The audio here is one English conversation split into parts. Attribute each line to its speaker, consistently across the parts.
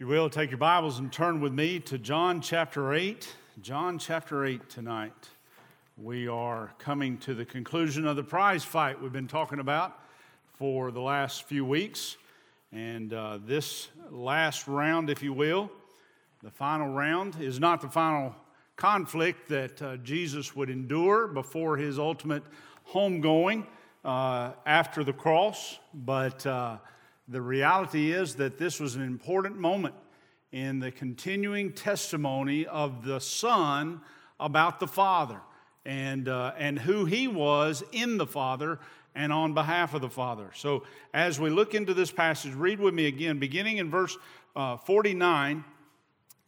Speaker 1: If you will, take your Bibles and turn with me to John chapter 8. John chapter 8 tonight. We are coming to the conclusion of the prize fight we've been talking about for the last few weeks. And uh, this last round, if you will, the final round, is not the final conflict that uh, Jesus would endure before his ultimate homegoing uh, after the cross, but uh, the reality is that this was an important moment in the continuing testimony of the Son about the Father and, uh, and who he was in the Father and on behalf of the Father. So, as we look into this passage, read with me again, beginning in verse uh, 49,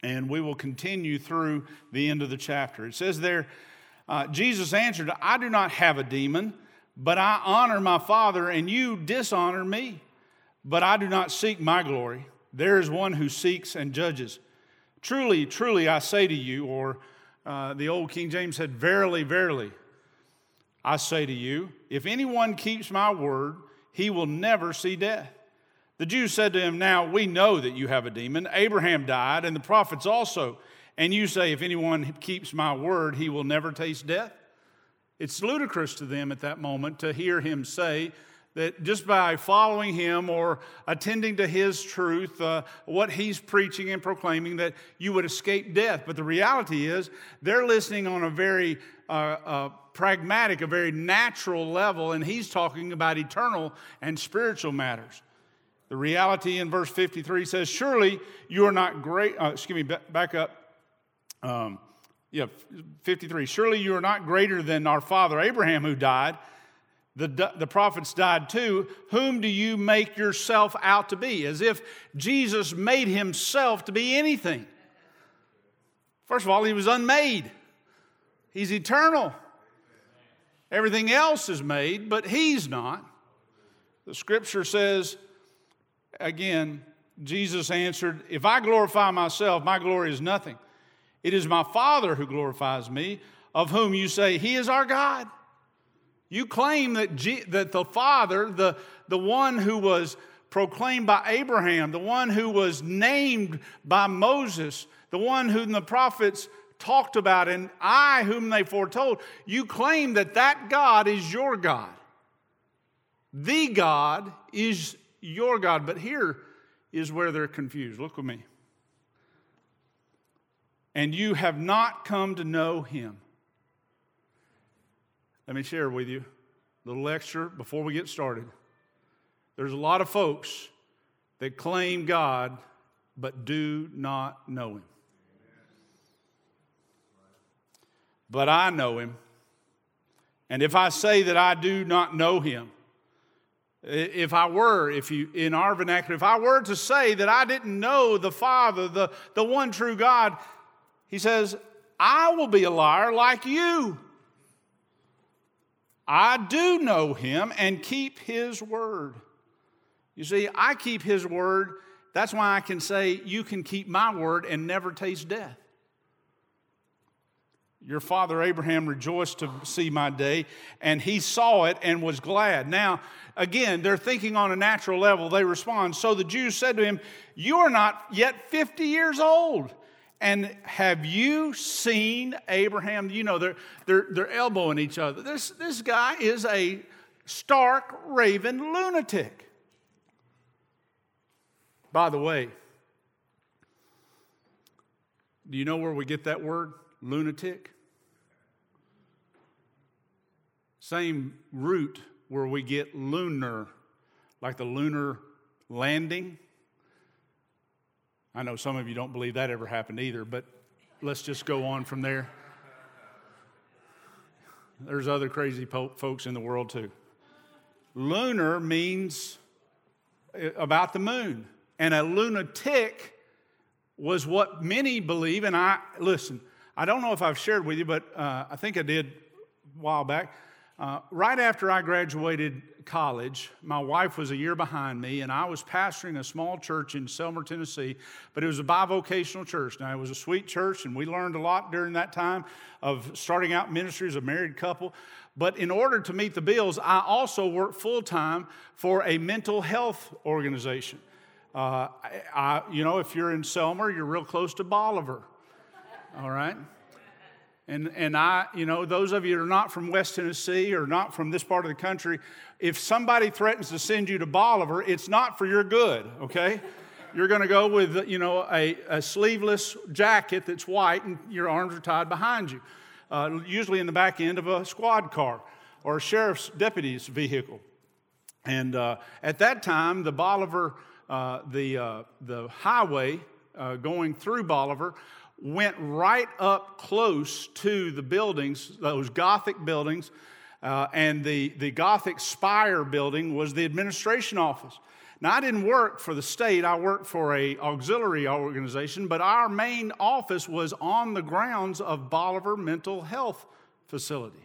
Speaker 1: and we will continue through the end of the chapter. It says there, uh, Jesus answered, I do not have a demon, but I honor my Father, and you dishonor me. But I do not seek my glory. There is one who seeks and judges. Truly, truly, I say to you, or uh, the old King James said, Verily, verily, I say to you, if anyone keeps my word, he will never see death. The Jews said to him, Now we know that you have a demon. Abraham died, and the prophets also. And you say, If anyone keeps my word, he will never taste death. It's ludicrous to them at that moment to hear him say, that just by following him or attending to his truth, uh, what he's preaching and proclaiming, that you would escape death. But the reality is, they're listening on a very uh, uh, pragmatic, a very natural level, and he's talking about eternal and spiritual matters. The reality in verse 53 says, Surely you are not great. Uh, excuse me, back up. Um, yeah, 53. Surely you are not greater than our father Abraham who died the, the prophets died too. Whom do you make yourself out to be? As if Jesus made himself to be anything. First of all, he was unmade, he's eternal. Everything else is made, but he's not. The scripture says, again, Jesus answered, If I glorify myself, my glory is nothing. It is my Father who glorifies me, of whom you say, He is our God. You claim that, G- that the Father, the, the one who was proclaimed by Abraham, the one who was named by Moses, the one whom the prophets talked about, and I, whom they foretold, you claim that that God is your God. The God is your God. But here is where they're confused. Look with me. And you have not come to know him. Let me share with you a little extra before we get started. There's a lot of folks that claim God but do not know Him. But I know Him. And if I say that I do not know Him, if I were, if you, in our vernacular, if I were to say that I didn't know the Father, the, the one true God, He says, I will be a liar like you. I do know him and keep his word. You see, I keep his word. That's why I can say, You can keep my word and never taste death. Your father Abraham rejoiced to see my day, and he saw it and was glad. Now, again, they're thinking on a natural level. They respond. So the Jews said to him, You are not yet 50 years old and have you seen Abraham? You know, they're, they're, they're elbowing each other. This, this guy is a stark, raven lunatic. By the way, do you know where we get that word, lunatic? Same root where we get lunar, like the lunar landing. I know some of you don't believe that ever happened either, but let's just go on from there. There's other crazy po- folks in the world too. Lunar means eh, about the moon, and a lunatic was what many believe. And I listen. I don't know if I've shared with you, but uh, I think I did a while back. Uh, right after I graduated college. My wife was a year behind me, and I was pastoring a small church in Selmer, Tennessee, but it was a bivocational church. Now, it was a sweet church, and we learned a lot during that time of starting out ministry as a married couple. But in order to meet the bills, I also worked full time for a mental health organization. Uh, I, I, you know, if you're in Selmer, you're real close to Bolivar. All right? And, and I, you know, those of you that are not from West Tennessee or not from this part of the country, if somebody threatens to send you to Bolivar, it's not for your good, okay? You're going to go with, you know, a, a, sleeveless jacket that's white and your arms are tied behind you, uh, usually in the back end of a squad car or a sheriff's deputy's vehicle. And uh, at that time, the Bolivar, uh, the, uh, the highway uh, going through Bolivar went right up close to the buildings, those Gothic buildings, uh, and the, the Gothic Spire building was the administration office. Now, I didn't work for the state, I worked for a auxiliary organization, but our main office was on the grounds of Bolivar Mental Health Facility.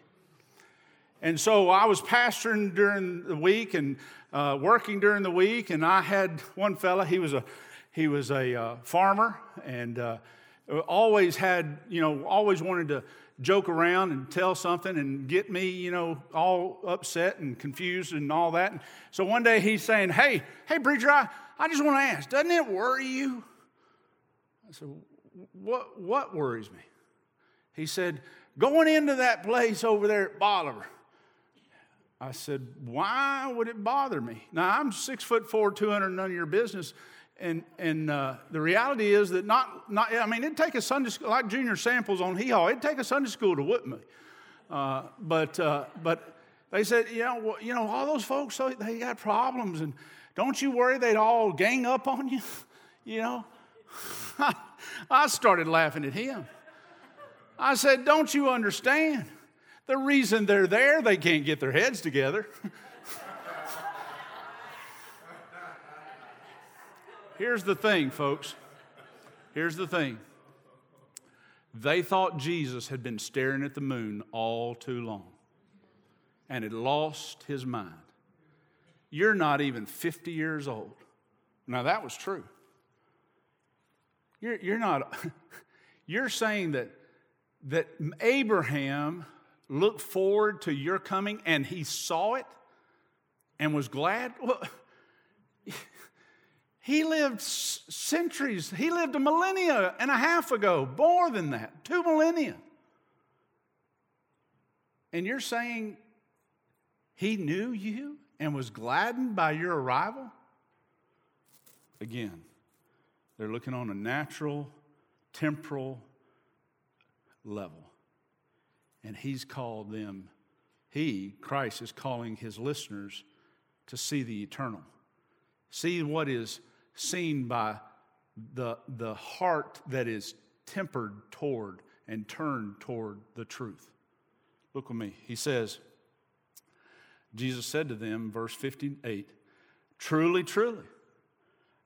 Speaker 1: And so I was pastoring during the week and uh, working during the week, and I had one fella, he was a, he was a uh, farmer, and uh, always had, you know, always wanted to joke around and tell something and get me, you know, all upset and confused and all that. And so one day he's saying, Hey, hey, preacher, I, I just want to ask, doesn't it worry you? I said, What, what worries me? He said, Going into that place over there at Bolivar. I said, Why would it bother me? Now, I'm six foot four, 200, none of your business. And, and uh, the reality is that not, not, I mean, it'd take a Sunday school, like junior samples on Hee Haw, it'd take a Sunday school to whip me. Uh, but, uh, but they said, you know, well, you know, all those folks, they got problems, and don't you worry they'd all gang up on you, you know? I started laughing at him. I said, don't you understand? The reason they're there, they can't get their heads together. Here's the thing, folks. Here's the thing. They thought Jesus had been staring at the moon all too long and had lost his mind. You're not even 50 years old. Now, that was true. You're, you're not, you're saying that, that Abraham looked forward to your coming and he saw it and was glad? Well, he lived centuries, he lived a millennia and a half ago, more than that, two millennia. And you're saying he knew you and was gladdened by your arrival? Again, they're looking on a natural, temporal level. And he's called them, he, Christ, is calling his listeners to see the eternal. See what is seen by the, the heart that is tempered toward and turned toward the truth. Look with me. He says, Jesus said to them, verse 58, Truly, truly,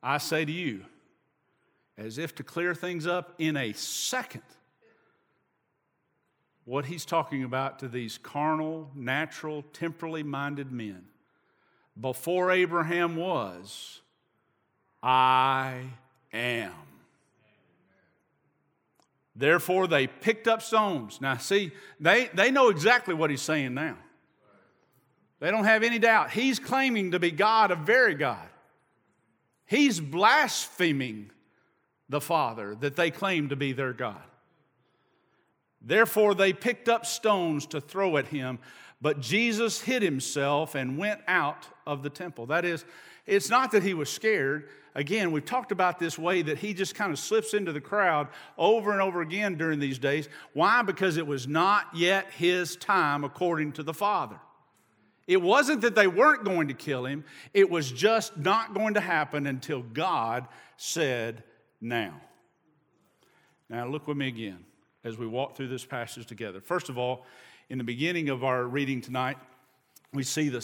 Speaker 1: I say to you, as if to clear things up in a second, what he's talking about to these carnal, natural, temporally minded men. Before Abraham was, I am. Therefore, they picked up stones. Now, see, they, they know exactly what he's saying now. They don't have any doubt. He's claiming to be God, a very God. He's blaspheming the Father that they claim to be their God. Therefore, they picked up stones to throw at him, but Jesus hid himself and went out of the temple. That is, it's not that he was scared. Again, we've talked about this way that he just kind of slips into the crowd over and over again during these days. Why? Because it was not yet his time according to the Father. It wasn't that they weren't going to kill him, it was just not going to happen until God said, now. Now, look with me again as we walk through this passage together. First of all, in the beginning of our reading tonight, we see the,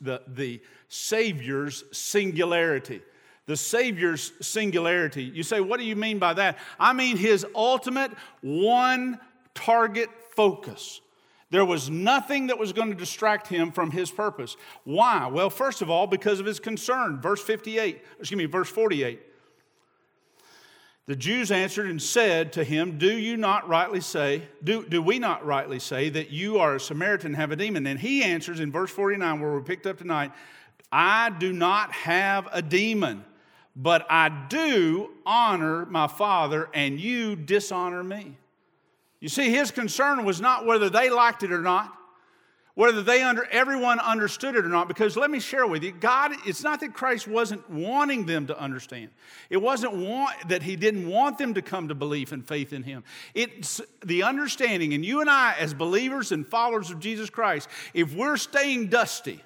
Speaker 1: the, the Savior's singularity. The Savior's singularity. You say, what do you mean by that? I mean his ultimate one target focus. There was nothing that was going to distract him from his purpose. Why? Well, first of all, because of his concern. Verse 58, excuse me, verse 48. The Jews answered and said to him, Do you not rightly say, do, do we not rightly say that you are a Samaritan have a demon? And he answers in verse 49, where we picked up tonight, I do not have a demon, but I do honor my Father, and you dishonor me. You see, his concern was not whether they liked it or not, whether they under everyone understood it or not because let me share with you god it's not that christ wasn't wanting them to understand. It wasn't want, that he didn't want them to come to belief and faith in him. It's the understanding and you and i as believers and followers of jesus christ if we're staying dusty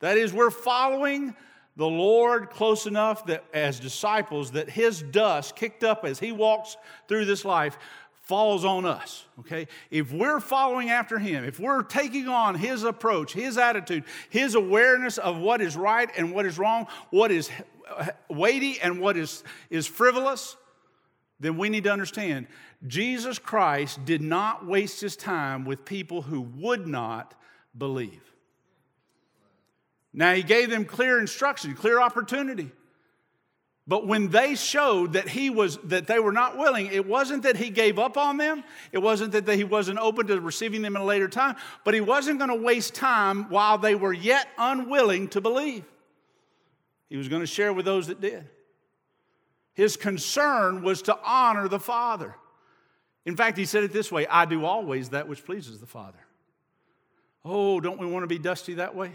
Speaker 1: that is we're following the lord close enough that as disciples that his dust kicked up as he walks through this life falls on us, okay? If we're following after him, if we're taking on his approach, his attitude, his awareness of what is right and what is wrong, what is weighty and what is, is frivolous, then we need to understand Jesus Christ did not waste his time with people who would not believe. Now, he gave them clear instruction, clear opportunity. But when they showed that he was that they were not willing, it wasn't that he gave up on them. It wasn't that he wasn't open to receiving them in a later time, but he wasn't going to waste time while they were yet unwilling to believe. He was going to share with those that did. His concern was to honor the Father. In fact, he said it this way I do always that which pleases the Father. Oh, don't we want to be dusty that way?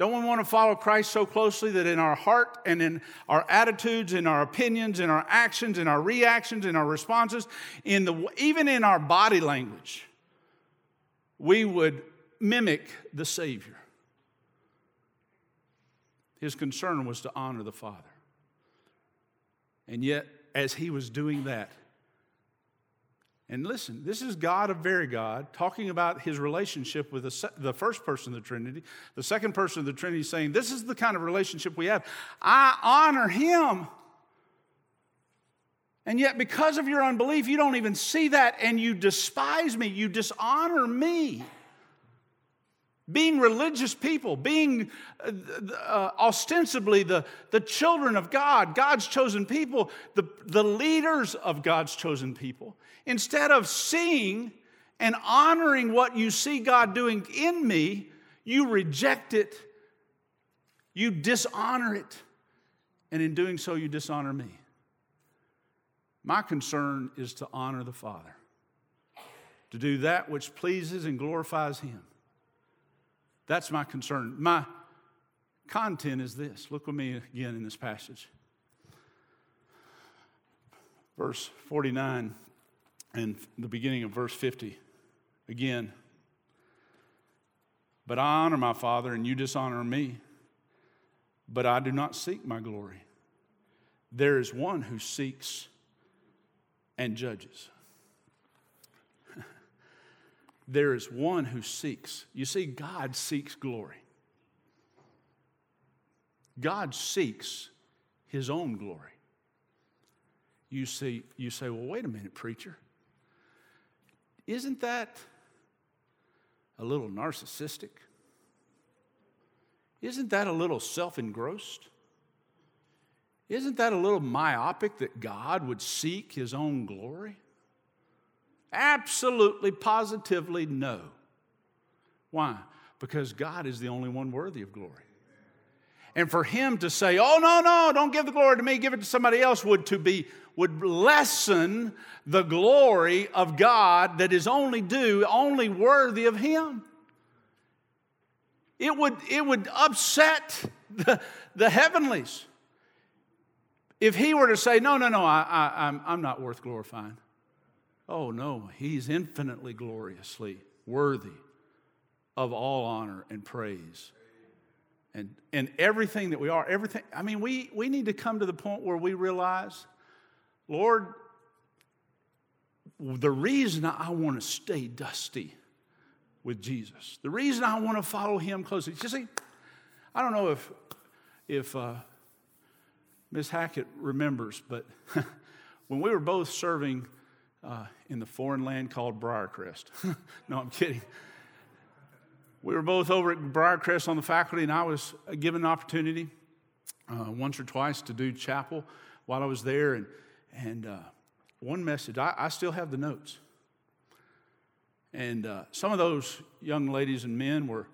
Speaker 1: Don't we want to follow Christ so closely that in our heart and in our attitudes, in our opinions, in our actions, in our reactions, in our responses, in the, even in our body language, we would mimic the Savior? His concern was to honor the Father. And yet, as he was doing that, and listen, this is God, a very God, talking about his relationship with the, the first person of the Trinity. The second person of the Trinity saying, This is the kind of relationship we have. I honor him. And yet, because of your unbelief, you don't even see that and you despise me. You dishonor me being religious people, being uh, uh, ostensibly the, the children of God, God's chosen people, the, the leaders of God's chosen people, instead of seeing and honoring what you see God doing in me, you reject it, you dishonor it, and in doing so, you dishonor me. My concern is to honor the Father, to do that which pleases and glorifies Him. That's my concern. My content is this. Look with me again in this passage. Verse 49 and the beginning of verse 50. Again, but I honor my Father, and you dishonor me. But I do not seek my glory. There is one who seeks and judges there is one who seeks. You see, God seeks glory. God seeks his own glory. You see, you say, well, wait a minute, preacher. Isn't that a little narcissistic? Isn't that a little self engrossed? Isn't that a little myopic that God would seek his own glory? Absolutely, positively no. Why? Because God is the only one worthy of glory. And for him to say, oh, no, no, don't give the glory to me, give it to somebody else, would, to be, would lessen the glory of God that is only due, only worthy of him. It would, it would upset the, the heavenlies if he were to say, no, no, no, I, I, I'm, I'm not worth glorifying. Oh, no, he's infinitely gloriously worthy of all honor and praise. And, and everything that we are, everything, I mean, we, we need to come to the point where we realize, Lord, the reason I want to stay dusty with Jesus, the reason I want to follow him closely, you see, I don't know if, if uh, Miss Hackett remembers, but when we were both serving uh, in the foreign land called Briarcrest. no, I'm kidding. We were both over at Briarcrest on the faculty, and I was given an opportunity uh, once or twice to do chapel while I was there. And, and uh, one message, I, I, still have the notes. And uh, some of those young ladies and men were,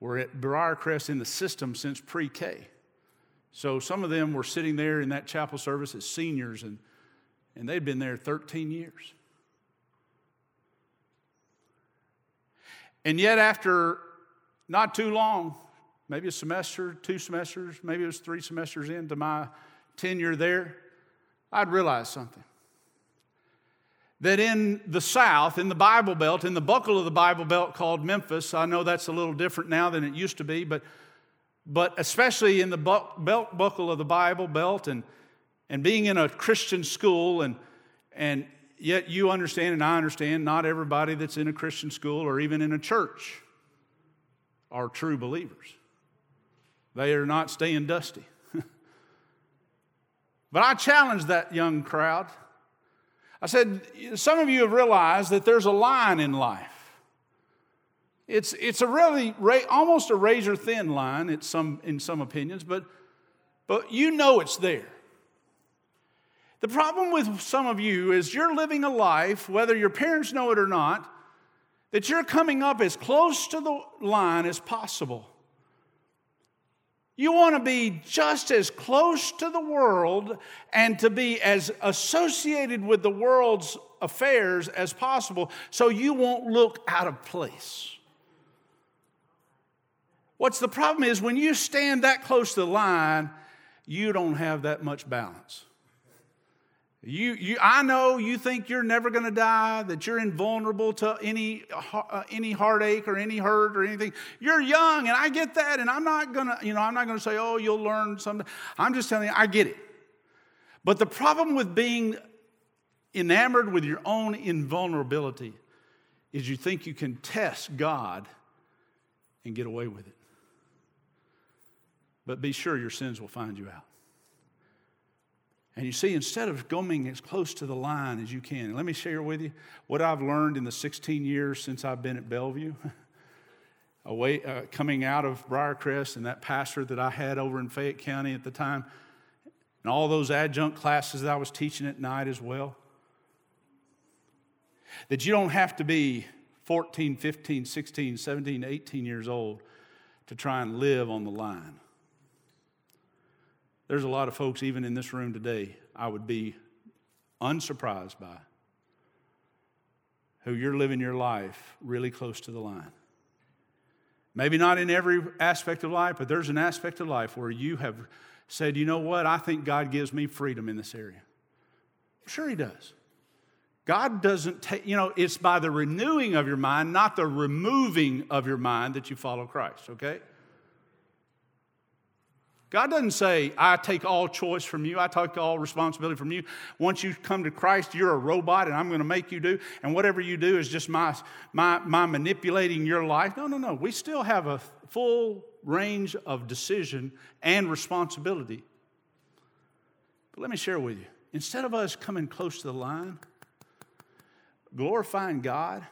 Speaker 1: were at Briarcrest in the system since pre K. So some of them were sitting there in that chapel service as seniors, and, and they'd been there 13 years. And yet, after not too long, maybe a semester, two semesters, maybe it was three semesters into my tenure there, I'd realized something. That in the South, in the Bible Belt, in the buckle of the Bible Belt called Memphis, I know that's a little different now than it used to be, but, but especially in the belt buckle of the Bible Belt and, and being in a Christian school, and, and yet you understand and I understand not everybody that's in a Christian school or even in a church are true believers. They are not staying dusty. but I challenged that young crowd. I said, Some of you have realized that there's a line in life. It's, it's a really, almost a razor thin line it's some, in some opinions, but, but you know it's there. The problem with some of you is you're living a life, whether your parents know it or not, that you're coming up as close to the line as possible. You want to be just as close to the world and to be as associated with the world's affairs as possible so you won't look out of place. What's the problem is when you stand that close to the line, you don't have that much balance. You, you, I know you think you're never going to die, that you're invulnerable to any, uh, any heartache or any hurt or anything. You're young, and I get that, and I'm not going to, you know, I'm not going to say, oh, you'll learn something. I'm just telling you, I get it. But the problem with being enamored with your own invulnerability is you think you can test God and get away with it. But be sure your sins will find you out. And you see, instead of going as close to the line as you can, let me share with you what I've learned in the 16 years since I've been at Bellevue. Away, uh, coming out of Briarcrest and that pastor that I had over in Fayette County at the time, and all those adjunct classes that I was teaching at night as well. That you don't have to be 14, 15, 16, 17, 18 years old to try and live on the line. There's a lot of folks, even in this room today, I would be unsurprised by, who you're living your life really close to the line. Maybe not in every aspect of life, but there's an aspect of life where you have said, you know what, I think God gives me freedom in this area. Sure, He does. God doesn't take, you know, it's by the renewing of your mind, not the removing of your mind that you follow Christ, okay? God doesn't say, I take all choice from you, I take all responsibility from you. Once you come to Christ, you're a robot and I'm going to make you do, and whatever you do is just my, my, my manipulating your life. No, no, no. We still have a full range of decision and responsibility. But let me share with you instead of us coming close to the line, glorifying God,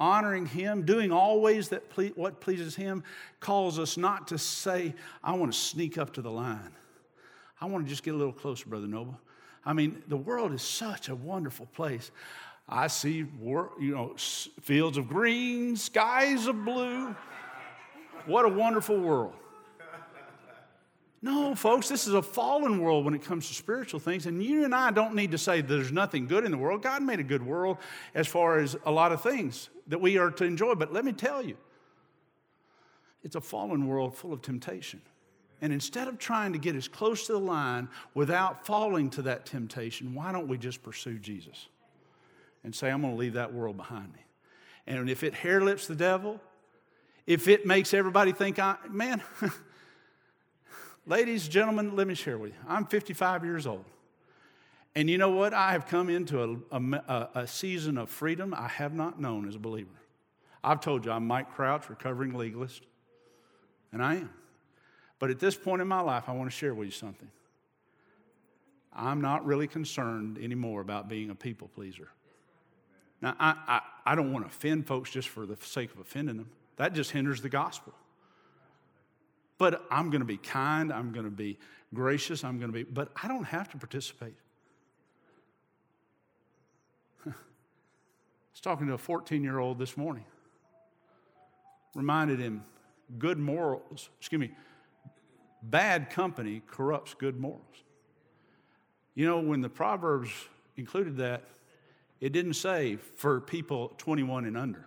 Speaker 1: honoring Him, doing always that ple- what pleases Him, calls us not to say, I want to sneak up to the line. I want to just get a little closer, Brother Noble. I mean, the world is such a wonderful place. I see, you know, fields of green, skies of blue. What a wonderful world. No, folks, this is a fallen world when it comes to spiritual things. And you and I don't need to say there's nothing good in the world. God made a good world as far as a lot of things that we are to enjoy. But let me tell you, it's a fallen world full of temptation. And instead of trying to get as close to the line without falling to that temptation, why don't we just pursue Jesus and say, I'm going to leave that world behind me? And if it hair lips the devil, if it makes everybody think, I, man, Ladies, gentlemen, let me share with you. I'm 55 years old. And you know what? I have come into a, a, a, season of freedom I have not known as a believer. I've told you I'm Mike Crouch, recovering legalist, and I am. But at this point in my life, I want to share with you something. I'm not really concerned anymore about being a people pleaser. Now, I, I, I don't want to offend folks just for the sake of offending them, that just hinders the gospel. But I'm going to be kind, I'm going to be gracious, I'm going to be, but I don't have to participate. I was talking to a 14 year old this morning. Reminded him good morals, excuse me, bad company corrupts good morals. You know, when the Proverbs included that, it didn't say for people 21 and under.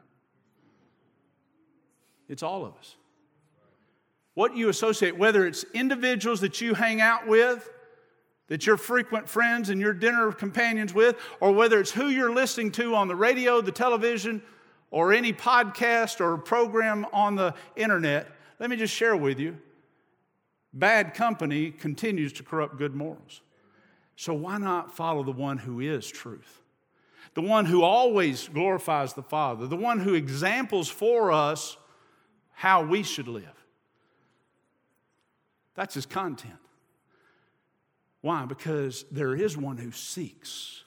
Speaker 1: It's all of us. What you associate, whether it's individuals that you hang out with, that you're frequent friends and your dinner companions with, or whether it's who you're listening to on the radio, the television, or any podcast or program on the internet, let me just share with you bad company continues to corrupt good morals. So why not follow the one who is truth? The one who always glorifies the Father, the one who examples for us how we should live. That's his content. Why? Because there is one who seeks.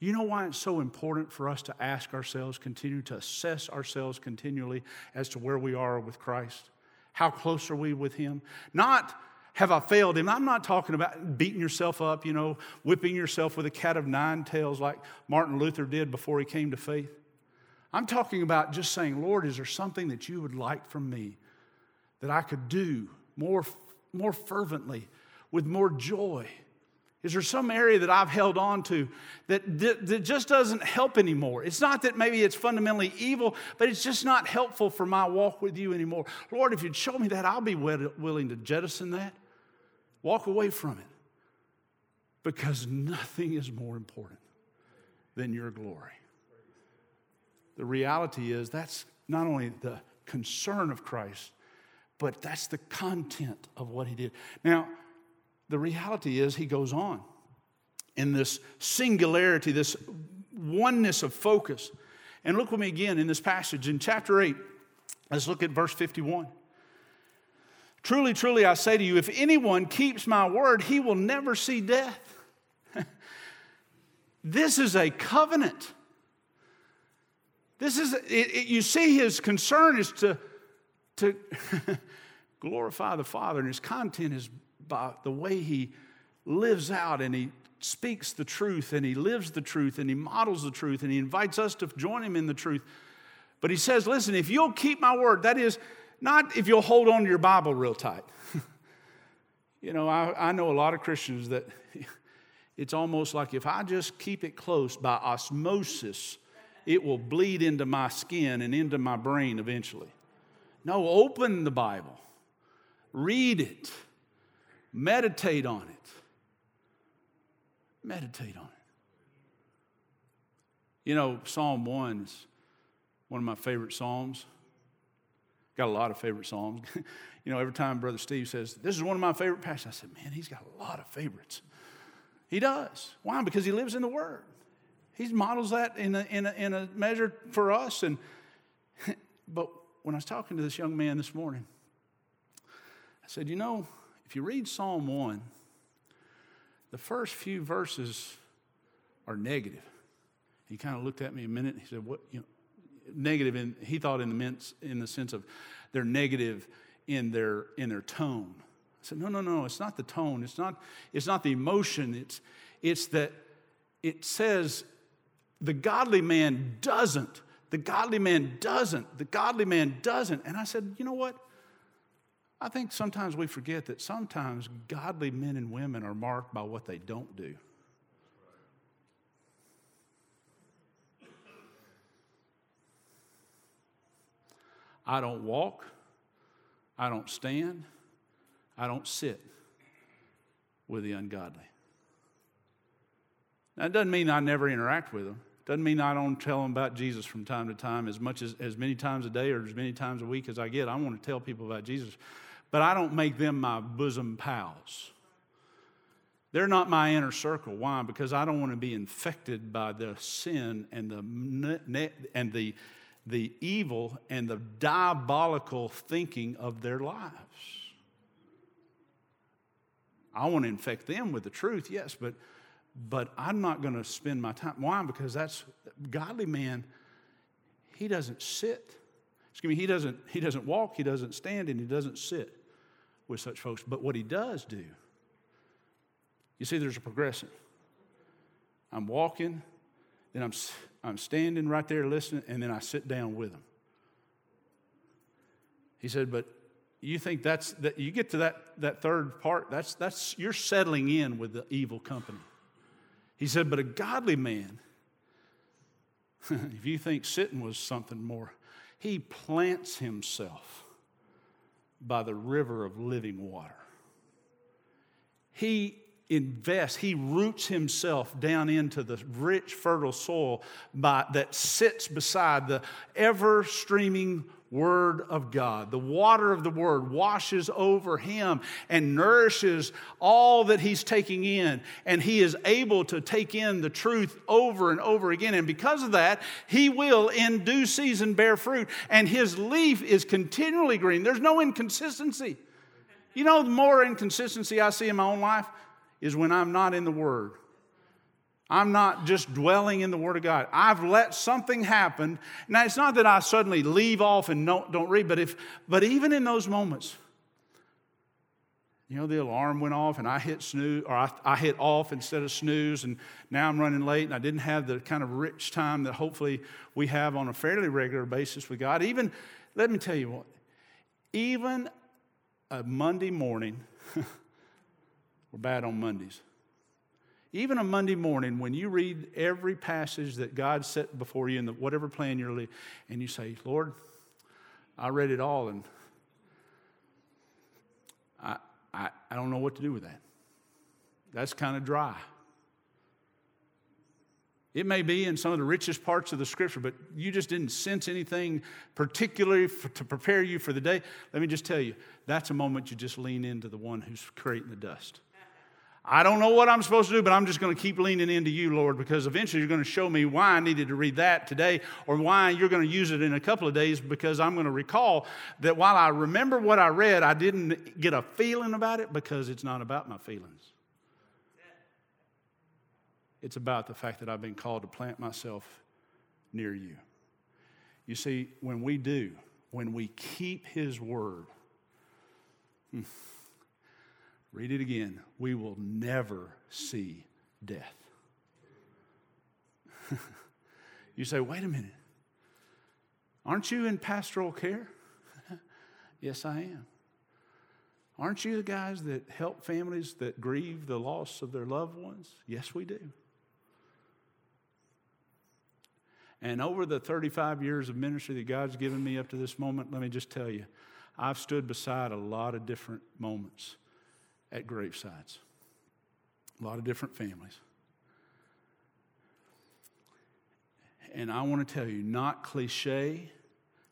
Speaker 1: You know why it's so important for us to ask ourselves, continue to assess ourselves continually as to where we are with Christ? How close are we with Him? Not have I failed Him? I'm not talking about beating yourself up, you know, whipping yourself with a cat of nine tails like Martin Luther did before he came to faith. I'm talking about just saying, Lord, is there something that you would like from me that I could do more, more fervently, with more joy? Is there some area that I've held on to that, that, that, just doesn't help anymore? It's not that maybe it's fundamentally evil, but it's just not helpful for my walk with you anymore. Lord, if you'd show me that, I'll be willing to jettison that, walk away from it, because nothing is more important than your glory. The reality is that's not only the concern of Christ, but that's the content of what he did. Now, the reality is, he goes on in this singularity, this oneness of focus. And look with me again in this passage in chapter 8. Let's look at verse 51. Truly, truly, I say to you, if anyone keeps my word, he will never see death. this is a covenant. This is, it, it, you see, his concern is to, to glorify the Father, and his content is by the way he lives out and he speaks the truth and he lives the truth and he models the truth and he invites us to join him in the truth. But he says, listen, if you'll keep my word, that is, not if you'll hold on to your Bible real tight. you know, I, I know a lot of Christians that it's almost like if I just keep it close by osmosis, it will bleed into my skin and into my brain eventually. No, open the Bible, read it Meditate on it. Meditate on it. You know, Psalm 1 is one of my favorite Psalms. Got a lot of favorite Psalms. you know, every time Brother Steve says, This is one of my favorite passages, I said, Man, he's got a lot of favorites. He does. Why? Because he lives in the Word. He models that in a, in a, in a measure for us. And, but when I was talking to this young man this morning, I said, You know, if you read Psalm 1, the first few verses are negative. He kind of looked at me a minute. He said, "What? You know, negative?" And he thought in the sense, in the sense of they're negative in their in their tone. I said, "No, no, no. It's not the tone. It's not. It's not the emotion. It's it's that it says the godly man doesn't. The godly man doesn't. The godly man doesn't." And I said, "You know what? I think sometimes we forget that sometimes godly men and women are marked by what they don't do. I don't walk, I don't stand, I don't sit with the ungodly. That doesn't mean I never interact with them. It Doesn't mean I don't tell them about Jesus from time to time as much as, as many times a day or as many times a week as I get. I want to tell people about Jesus but I don't make them my bosom pals. They're not my inner circle. Why? Because I don't want to be infected by the sin and the, and the, the evil and the diabolical thinking of their lives. I want to infect them with the truth, yes, but, but I'm not going to spend my time. Why? Because that's godly man, he doesn't sit. Excuse me, he doesn't, he doesn't walk, he doesn't stand, and he doesn't sit with such folks. But what he does do, you see, there's a progression. I'm walking, then I'm, I'm standing right there listening, and then I sit down with him. He said, But you think that's that you get to that, that third part, that's that's you're settling in with the evil company. He said, but a godly man, if you think sitting was something more, he plants himself by the river of living water. He invests, he roots himself down into the rich, fertile soil by, that sits beside the ever streaming Word of God. The water of the Word washes over him and nourishes all that he's taking in. And he is able to take in the truth over and over again. And because of that, he will in due season bear fruit. And his leaf is continually green. There's no inconsistency. You know, the more inconsistency I see in my own life is when I'm not in the Word. I'm not just dwelling in the Word of God. I've let something happen. Now, it's not that I suddenly leave off and don't, don't read, but, if, but even in those moments, you know, the alarm went off and I hit snooze, or I, I hit off instead of snooze, and now I'm running late and I didn't have the kind of rich time that hopefully we have on a fairly regular basis with God. Even, let me tell you what, even a Monday morning, we're bad on Mondays even a Monday morning, when you read every passage that God set before you in the, whatever plan you're leading, and you say, Lord, I read it all and I, I, I don't know what to do with that. That's kind of dry. It may be in some of the richest parts of the scripture, but you just didn't sense anything particularly for, to prepare you for the day. Let me just tell you, that's a moment you just lean into the one who's creating the dust. I don't know what I'm supposed to do, but I'm just going to keep leaning into you, Lord, because eventually you're going to show me why I needed to read that today or why you're going to use it in a couple of days because I'm going to recall that while I remember what I read, I didn't get a feeling about it because it's not about my feelings. It's about the fact that I've been called to plant myself near you. You see, when we do, when we keep His word, hmm, Read it again. We will never see death. you say, wait a minute. Aren't you in pastoral care? yes, I am. Aren't you the guys that help families that grieve the loss of their loved ones? Yes, we do. And over the 35 years of ministry that God's given me up to this moment, let me just tell you, I've stood beside a lot of different moments at gravesides. A lot of different families. And I want to tell you, not cliche,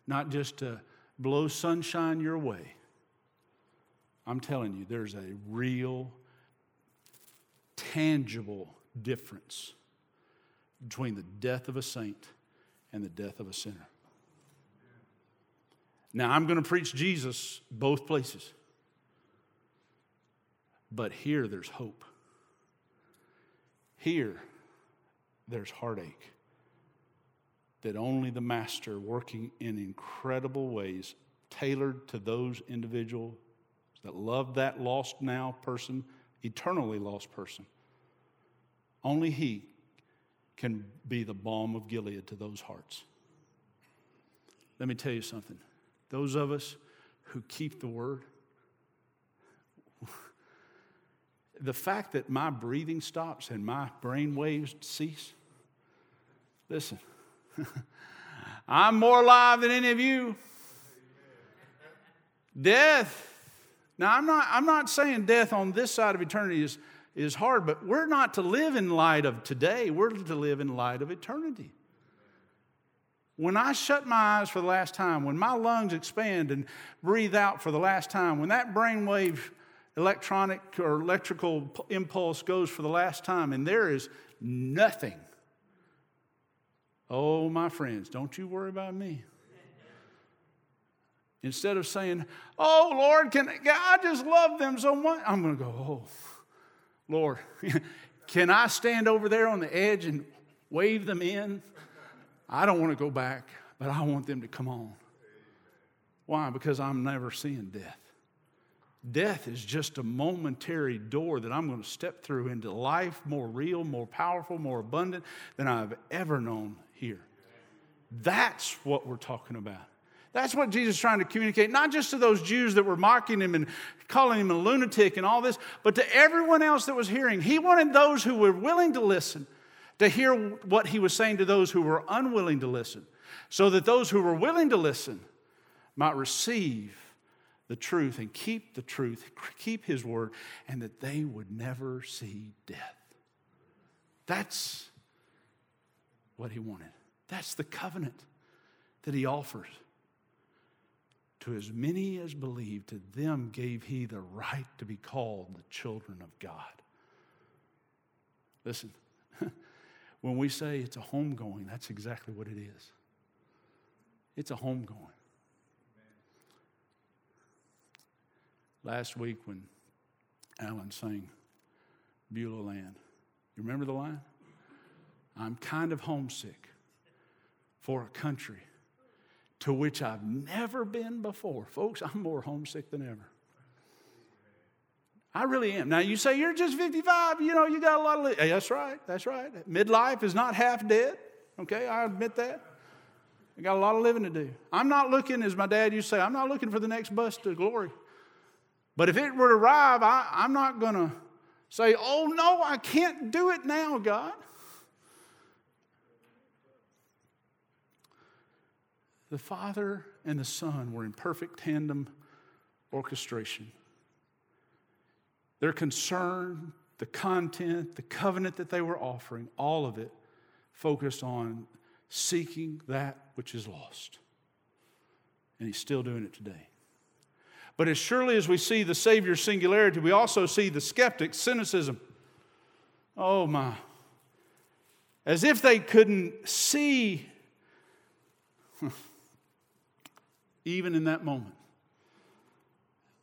Speaker 1: not just to blow sunshine your way. I'm telling you, there's a real, tangible difference between the death of a saint and the death of a sinner. Now, I'm going to preach Jesus both places. But here there's hope. Here there's heartache that only the Master, working in incredible ways, tailored to those individuals that love that lost now person, eternally lost person, only He can be the balm of Gilead to those hearts. Let me tell you something. Those of us who keep the word, the fact that my breathing stops and my brain waves cease, listen, I'm more alive than any of you. Death. Now, I'm not, I'm not saying death on this side of eternity is, is hard, but we're not to live in light of today. We're to live in light of eternity. When I shut my eyes for the last time, when my lungs expand and breathe out for the last time, when that brain wave electronic or electrical impulse goes for the last time, and there is nothing. Oh, my friends, don't you worry about me. Instead of saying, Oh, Lord, can I just love them so much? I'm going to go, Oh, Lord, can I stand over there on the edge and wave them in? I don't want to go back, but I want them to come on. Why? Because I'm never seeing death. Death is just a momentary door that I'm going to step through into life more real, more powerful, more abundant than I've ever known here. That's what we're talking about. That's what Jesus is trying to communicate, not just to those Jews that were mocking him and calling him a lunatic and all this, but to everyone else that was hearing. He wanted those who were willing to listen to hear what he was saying to those who were unwilling to listen, so that those who were willing to listen might receive the truth and keep the truth, keep his word, and that they would never see death. That's what he wanted. That's the covenant that he offers. To as many as believed, to them gave he the right to be called the children of God. Listen, when we say it's a homegoing, that's exactly what it is. It's a homegoing. Last week, when Alan sang Beulah Land, you remember the line? I'm kind of homesick for a country to which I've never been before. Folks, I'm more homesick than ever. I really am. Now, you say you're just 55, you know, you got a lot of. Li-. That's right, that's right. Midlife is not half dead, okay? I admit that. I got a lot of living to do. I'm not looking, as my dad used to say, I'm not looking for the next bus to glory. But if it were to arrive, I, I'm not going to say, oh no, I can't do it now, God. The Father and the Son were in perfect tandem orchestration. Their concern, the content, the covenant that they were offering, all of it focused on seeking that which is lost. And He's still doing it today. But as surely as we see the Savior's singularity, we also see the skeptic's cynicism. Oh my. As if they couldn't see even in that moment.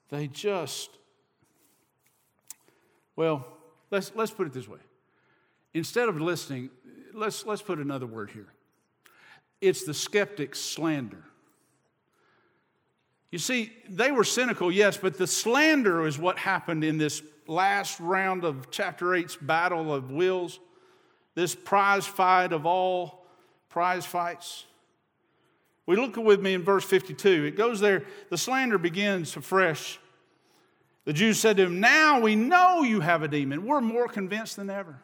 Speaker 1: They just, well, let's, let's put it this way. Instead of listening, let's, let's put another word here. It's the skeptic's slander. You see, they were cynical, yes, but the slander is what happened in this last round of chapter 8's battle of wills, this prize fight of all prize fights. We look with me in verse 52. It goes there, the slander begins afresh. The Jews said to him, Now we know you have a demon. We're more convinced than ever.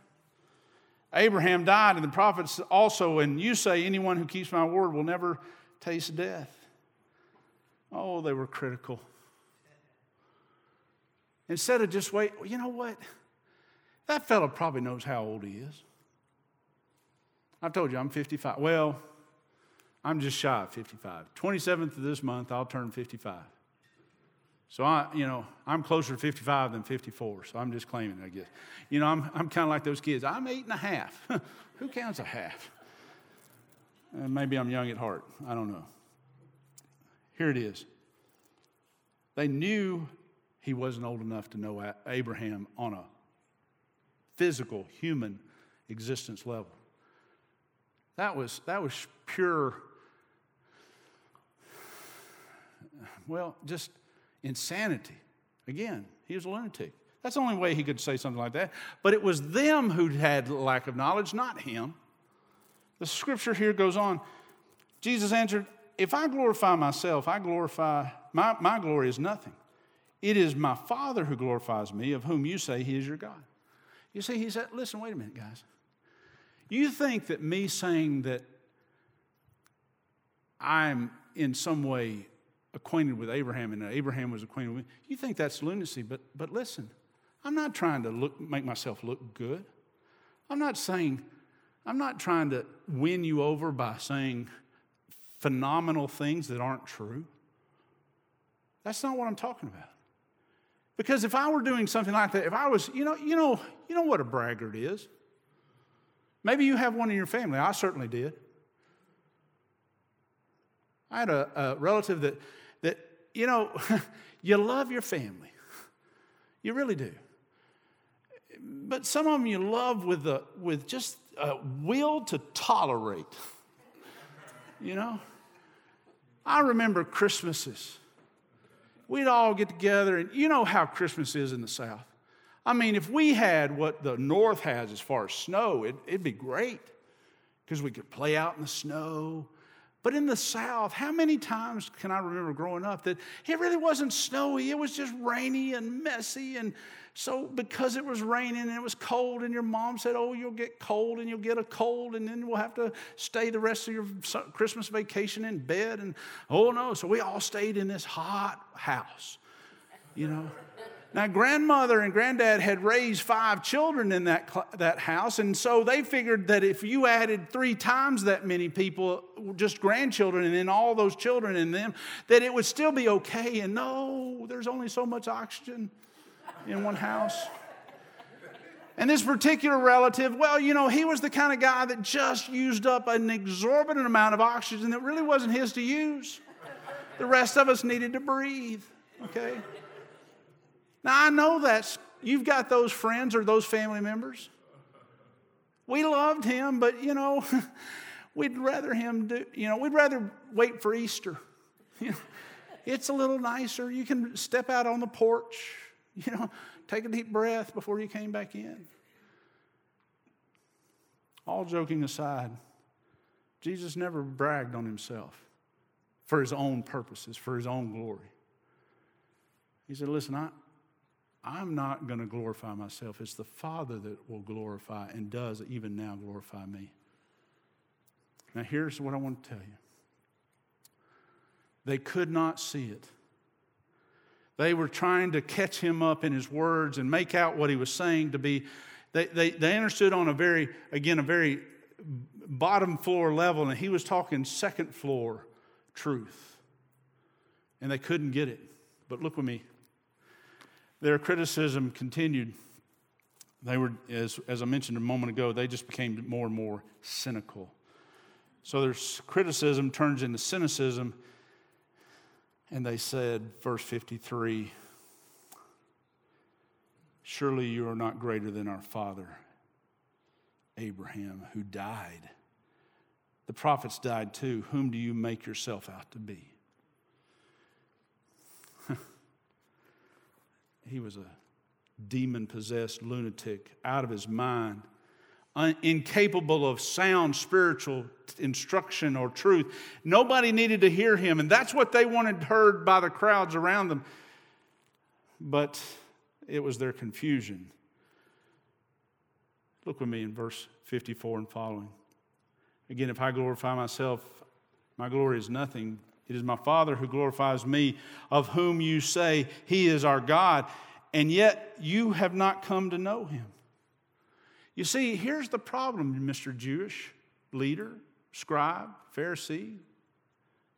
Speaker 1: Abraham died, and the prophets also, and you say, Anyone who keeps my word will never taste death. Oh, they were critical. Instead of just wait, you know what? That fellow probably knows how old he is. I've told you I'm 55. Well, I'm just shy of 55. 27th of this month, I'll turn 55. So I, you know, I'm closer to 55 than 54. So I'm just claiming, I guess. You know, I'm, I'm kind of like those kids. I'm eight and a half. Who counts a half? Uh, maybe I'm young at heart. I don't know. Here it is. They knew he wasn't old enough to know Abraham on a physical, human existence level. That was, that was pure Well, just insanity. Again, he was a lunatic. That's the only way he could say something like that. But it was them who had lack of knowledge, not him. The scripture here goes on. Jesus answered, If I glorify myself, I glorify, my, my glory is nothing. It is my Father who glorifies me, of whom you say he is your God. You see, he said, Listen, wait a minute, guys. You think that me saying that I'm in some way acquainted with Abraham and Abraham was acquainted with me, you think that's lunacy. But, but listen, I'm not trying to look, make myself look good. I'm not saying, I'm not trying to win you over by saying phenomenal things that aren't true. That's not what I'm talking about. Because if I were doing something like that, if I was, you know, you know, you know what a braggart is. Maybe you have one in your family. I certainly did. I had a, a relative that that, you know, you love your family. You really do. But some of them you love with, a, with just a will to tolerate. You know? I remember Christmases. We'd all get together, and you know how Christmas is in the South. I mean, if we had what the North has as far as snow, it, it'd be great because we could play out in the snow But in the South, how many times can I remember growing up that it really wasn't snowy? It was just rainy and messy. And so, because it was raining and it was cold, and your mom said, Oh, you'll get cold and you'll get a cold, and then we'll have to stay the rest of your Christmas vacation in bed. And oh, no. So, we all stayed in this hot house, you know. Now, grandmother and granddad had raised five children in that, that house, and so they figured that if you added three times that many people, just grandchildren, and then all those children in them, that it would still be okay. And no, there's only so much oxygen in one house. And this particular relative, well, you know, he was the kind of guy that just used up an exorbitant amount of oxygen that really wasn't his to use. The rest of us needed to breathe, okay? Now, I know that you've got those friends or those family members. We loved him, but, you know, we'd rather him do, you know, we'd rather wait for Easter. it's a little nicer. You can step out on the porch, you know, take a deep breath before you came back in. All joking aside, Jesus never bragged on himself for his own purposes, for his own glory. He said, Listen, I, I'm not going to glorify myself. It's the Father that will glorify and does even now glorify me. Now, here's what I want to tell you they could not see it. They were trying to catch him up in his words and make out what he was saying to be. They, they, they understood on a very, again, a very bottom floor level, and he was talking second floor truth. And they couldn't get it. But look with me their criticism continued. They were, as, as I mentioned a moment ago, they just became more and more cynical. So their criticism turns into cynicism, and they said, verse 53 Surely you are not greater than our father, Abraham, who died. The prophets died too. Whom do you make yourself out to be? He was a demon possessed lunatic, out of his mind, un- incapable of sound spiritual instruction or truth. Nobody needed to hear him, and that's what they wanted heard by the crowds around them. But it was their confusion. Look with me in verse 54 and following. Again, if I glorify myself, my glory is nothing it is my Father who glorifies me, of whom you say he is our God, and yet you have not come to know him. You see, here's the problem, Mr. Jewish leader, scribe, Pharisee,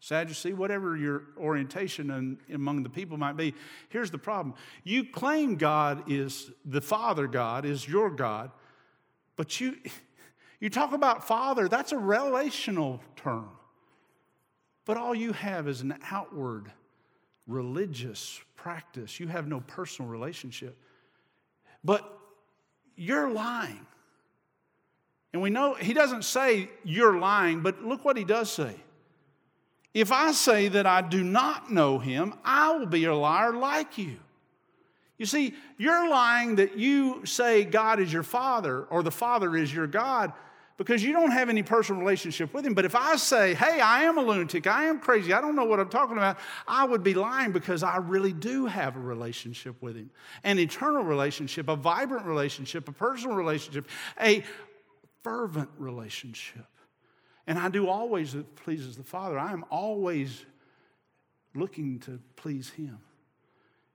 Speaker 1: Sadducee, whatever your orientation and among the people might be. Here's the problem. You claim God is the Father God, is your God, but you, you talk about Father, that's a relational term. But all you have is an outward religious practice. You have no personal relationship. But you're lying. And we know he doesn't say you're lying, but look what he does say. If I say that I do not know him, I will be a liar like you. You see, you're lying that you say God is your father or the father is your God because you don't have any personal relationship with him. But if I say, hey, I am a lunatic, I am crazy, I don't know what I'm talking about, I would be lying because I really do have a relationship with him an eternal relationship, a vibrant relationship, a personal relationship, a fervent relationship. And I do always that pleases the Father. I am always looking to please him.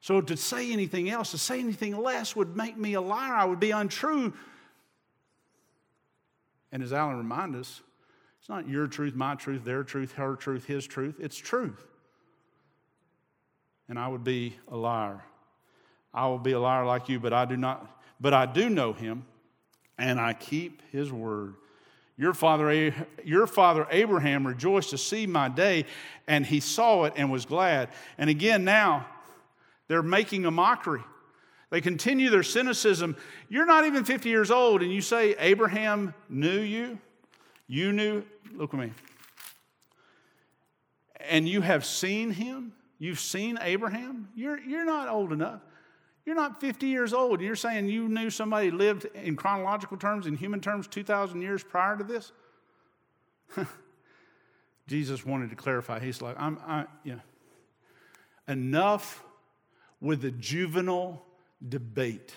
Speaker 1: So to say anything else, to say anything less would make me a liar. I would be untrue and as Alan reminded us, it's not your truth, my truth, their truth, her truth, his truth. It's truth. And I would be a liar. I will be a liar like you, but I do not, but I do know him, and I keep his word. Your father, your father Abraham rejoiced to see my day, and he saw it and was glad. And again, now they're making a mockery. They continue their cynicism. You're not even 50 years old, and you say Abraham knew you. You knew, look at me. And you have seen him. You've seen Abraham. You're, you're not old enough. You're not 50 years old. And you're saying you knew somebody lived in chronological terms, in human terms, 2,000 years prior to this? Jesus wanted to clarify. He's like, I'm, I, know, enough with the juvenile debate.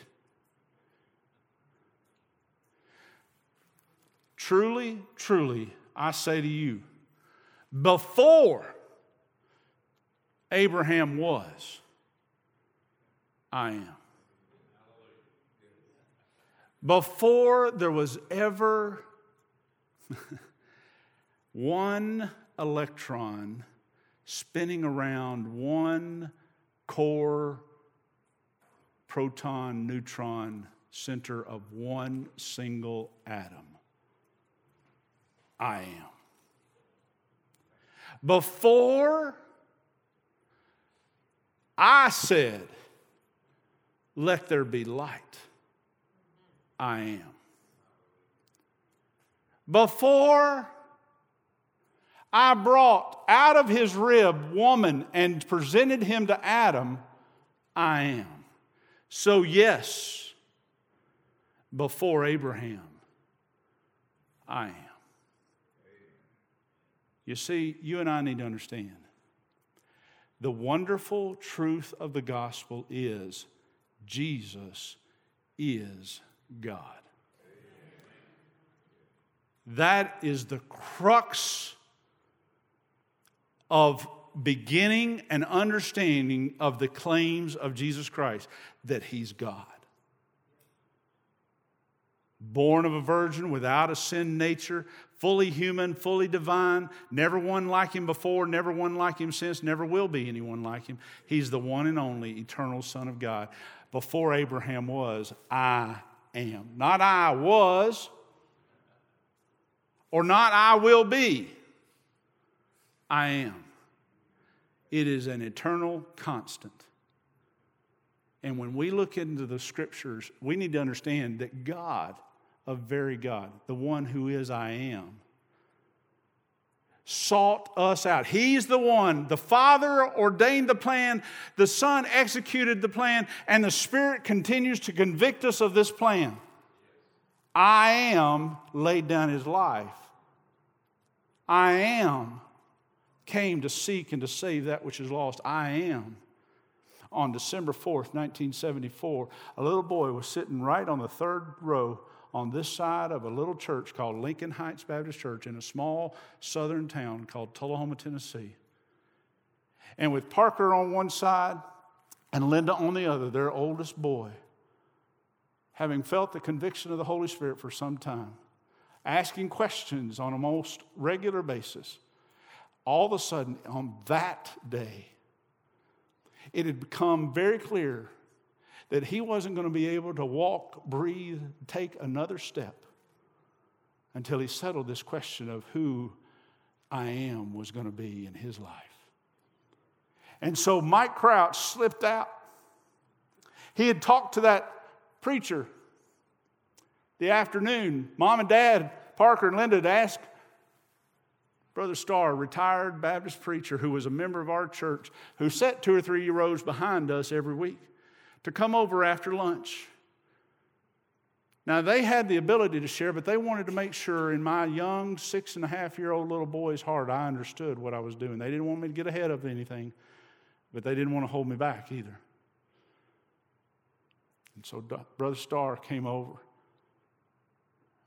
Speaker 1: Truly, truly, I say to you, before Abraham was, I am. Before there was ever one electron spinning around one core proton neutron center of one single atom. I am. Before I said, Let there be light, I am. Before I brought out of his rib woman and presented him to Adam, I am. So, yes, before Abraham, I am. You see, you and I need to understand the wonderful truth of the gospel is Jesus is God. That is the crux of beginning and understanding of the claims of Jesus Christ that He's God. Born of a virgin without a sin nature, fully human, fully divine, never one like him before, never one like him since, never will be anyone like him. He's the one and only eternal Son of God. Before Abraham was, I am. Not I was, or not I will be. I am. It is an eternal constant. And when we look into the scriptures, we need to understand that God, a very God, the one who is I am, sought us out. He's the one. The Father ordained the plan, the Son executed the plan, and the Spirit continues to convict us of this plan. I am laid down his life. I am came to seek and to save that which is lost. I am. On December 4th, 1974, a little boy was sitting right on the third row on this side of a little church called Lincoln Heights Baptist Church in a small southern town called Tullahoma, Tennessee. And with Parker on one side and Linda on the other, their oldest boy, having felt the conviction of the Holy Spirit for some time, asking questions on a most regular basis, all of a sudden, on that day, it had become very clear that he wasn't going to be able to walk, breathe, take another step until he settled this question of who I am was going to be in his life. And so Mike Crouch slipped out. He had talked to that preacher the afternoon. Mom and dad, Parker and Linda, had asked Brother Starr, retired Baptist preacher who was a member of our church, who sat two or three rows behind us every week, to come over after lunch. Now, they had the ability to share, but they wanted to make sure in my young six and a half year old little boy's heart, I understood what I was doing. They didn't want me to get ahead of anything, but they didn't want to hold me back either. And so Brother Starr came over,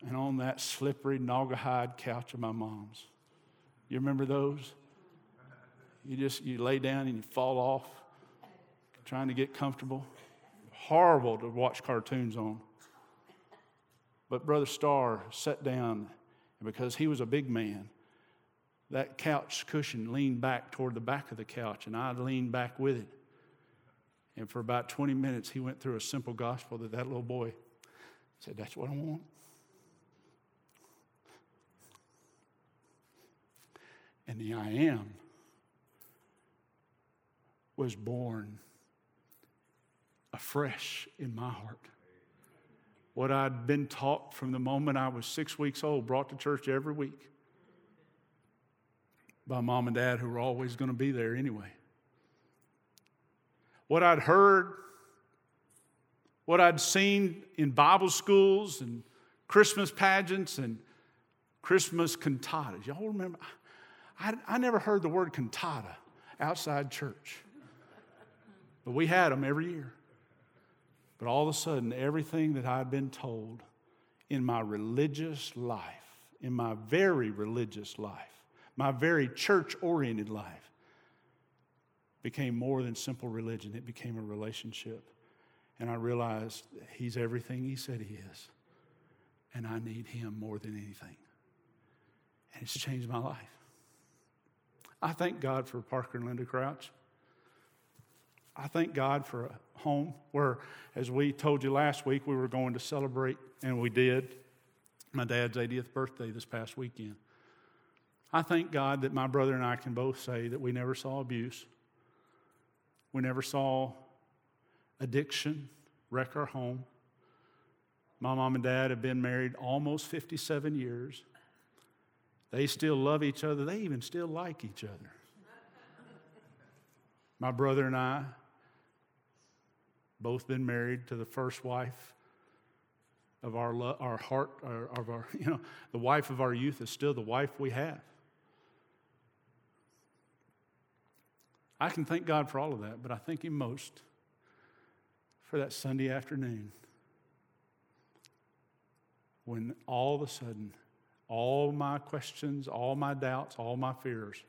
Speaker 1: and on that slippery, naugahyde couch of my mom's, you remember those? You just you lay down and you fall off, trying to get comfortable. Horrible to watch cartoons on. But Brother Starr sat down, and because he was a big man, that couch cushion leaned back toward the back of the couch, and I leaned back with it. And for about 20 minutes, he went through a simple gospel that that little boy said, That's what I want. And the I am was born afresh in my heart. What I'd been taught from the moment I was six weeks old, brought to church every week by mom and dad who were always going to be there anyway. What I'd heard, what I'd seen in Bible schools and Christmas pageants and Christmas cantatas. Y'all remember? I, I never heard the word cantata outside church. But we had them every year. But all of a sudden, everything that I'd been told in my religious life, in my very religious life, my very church oriented life, became more than simple religion. It became a relationship. And I realized He's everything He said He is. And I need Him more than anything. And it's changed my life. I thank God for Parker and Linda Crouch. I thank God for a home where, as we told you last week, we were going to celebrate, and we did, my dad's 80th birthday this past weekend. I thank God that my brother and I can both say that we never saw abuse. We never saw addiction wreck our home. My mom and dad have been married almost 57 years. They still love each other, they even still like each other. My brother and I both been married to the first wife of our, lo- our heart, of our, you know, the wife of our youth is still the wife we have. I can thank God for all of that, but I thank Him most for that Sunday afternoon when all of a sudden, all my questions, all my doubts, all my fears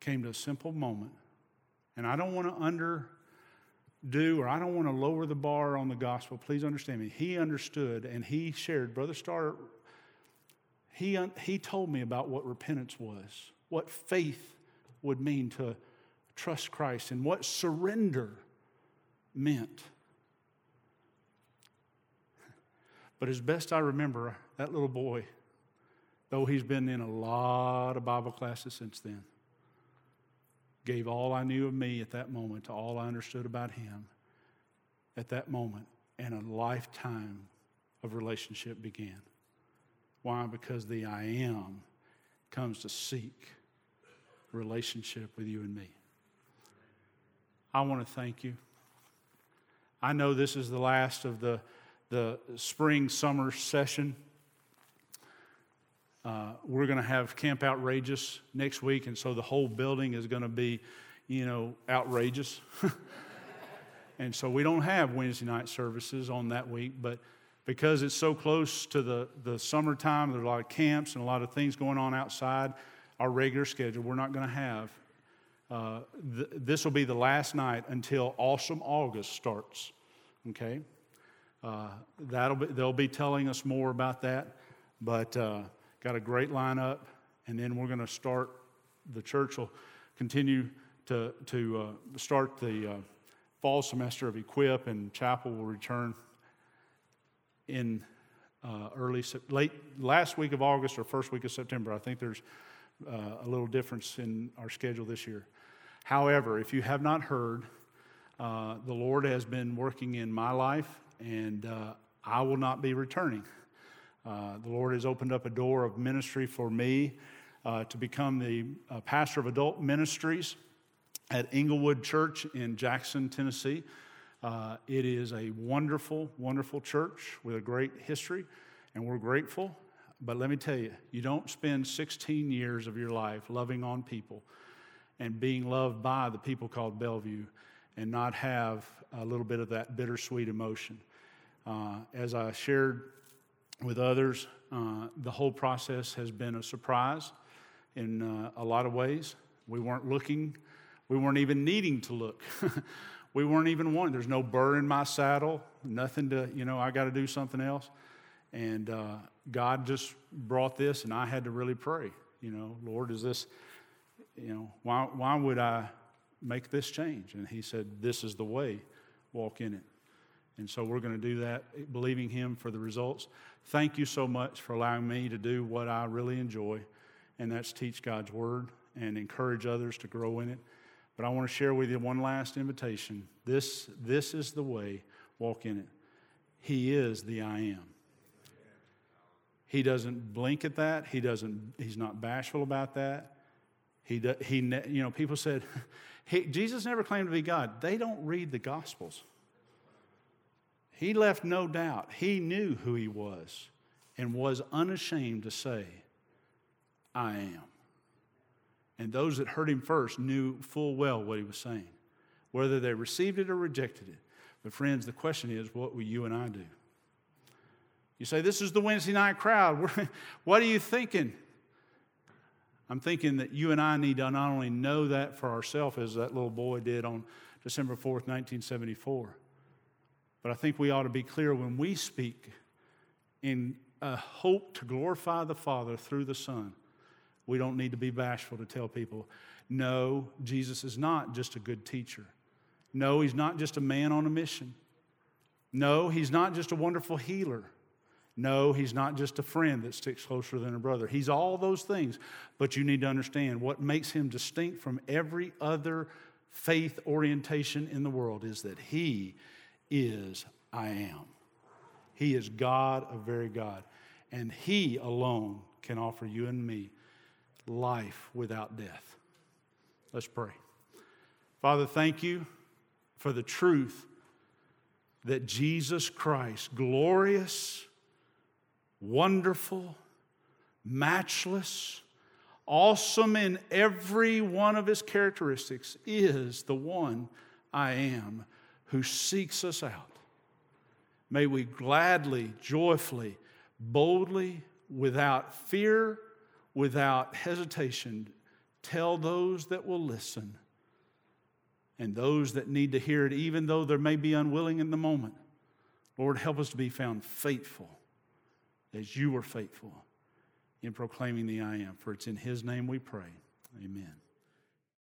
Speaker 1: came to a simple moment and I don't want to underdo or I don't want to lower the bar on the gospel. Please understand me. He understood and he shared. Brother Starr, he, he told me about what repentance was, what faith would mean to trust Christ, and what surrender meant. But as best I remember, that little boy, though he's been in a lot of Bible classes since then, gave all I knew of me at that moment to all I understood about him at that moment, and a lifetime of relationship began. Why? Because the I am comes to seek relationship with you and me. I want to thank you. I know this is the last of the, the spring summer session. Uh, we're going to have Camp Outrageous next week, and so the whole building is going to be, you know, outrageous. and so we don't have Wednesday night services on that week, but because it's so close to the, the summertime, there's a lot of camps and a lot of things going on outside our regular schedule. We're not going to have. Uh, th- this will be the last night until Awesome August starts. Okay? Uh, that'll be, they'll be telling us more about that, but. Uh, Got a great lineup, and then we're going to start. The church will continue to, to uh, start the uh, fall semester of Equip, and chapel will return in uh, early, late last week of August or first week of September. I think there's uh, a little difference in our schedule this year. However, if you have not heard, the Lord has been working in my life, and uh, I will not be returning. Uh, the Lord has opened up a door of ministry for me uh, to become the uh, pastor of adult ministries at Englewood Church in Jackson, Tennessee. Uh, it is a wonderful, wonderful church with a great history, and we're grateful. But let me tell you, you don't spend 16 years of your life loving on people and being loved by the people called Bellevue and not have a little bit of that bittersweet emotion. Uh, as I shared with others. Uh, the whole process has been a surprise in uh, a lot of ways. We weren't looking, we weren't even needing to look. we weren't even wanting. There's no burr in my saddle, nothing to, you know, I got to do something else. And uh, God just brought this, and I had to really pray. You know, Lord, is this, you know, why, why would I make this change? And He said, This is the way, walk in it. And so we're going to do that, believing Him for the results. Thank you so much for allowing me to do what I really enjoy, and that's teach God's Word and encourage others to grow in it. But I want to share with you one last invitation. This, this is the way, walk in it. He is the I am. He doesn't blink at that. He doesn't, he's not bashful about that. He, he you know, people said, he, Jesus never claimed to be God. They don't read the Gospels. He left no doubt. He knew who he was and was unashamed to say, I am. And those that heard him first knew full well what he was saying, whether they received it or rejected it. But, friends, the question is what will you and I do? You say, This is the Wednesday night crowd. what are you thinking? I'm thinking that you and I need to not only know that for ourselves, as that little boy did on December 4th, 1974, but I think we ought to be clear when we speak in a hope to glorify the Father through the Son. We don't need to be bashful to tell people, no, Jesus is not just a good teacher. No, he's not just a man on a mission. No, he's not just a wonderful healer. No, he's not just a friend that sticks closer than a brother. He's all those things, but you need to understand what makes him distinct from every other faith orientation in the world is that he is I am. He is God, a very God. And he alone can offer you and me life without death. Let's pray. Father, thank you for the truth that Jesus Christ, glorious, wonderful, matchless, awesome in every one of his characteristics, is the one I am who seeks us out. May we gladly, joyfully, boldly, without fear, without hesitation, tell those that will listen and those that need to hear it, even though they may be unwilling in the moment. Lord, help us to be found faithful as you were faithful in proclaiming the I am. For it's in His name we pray. Amen.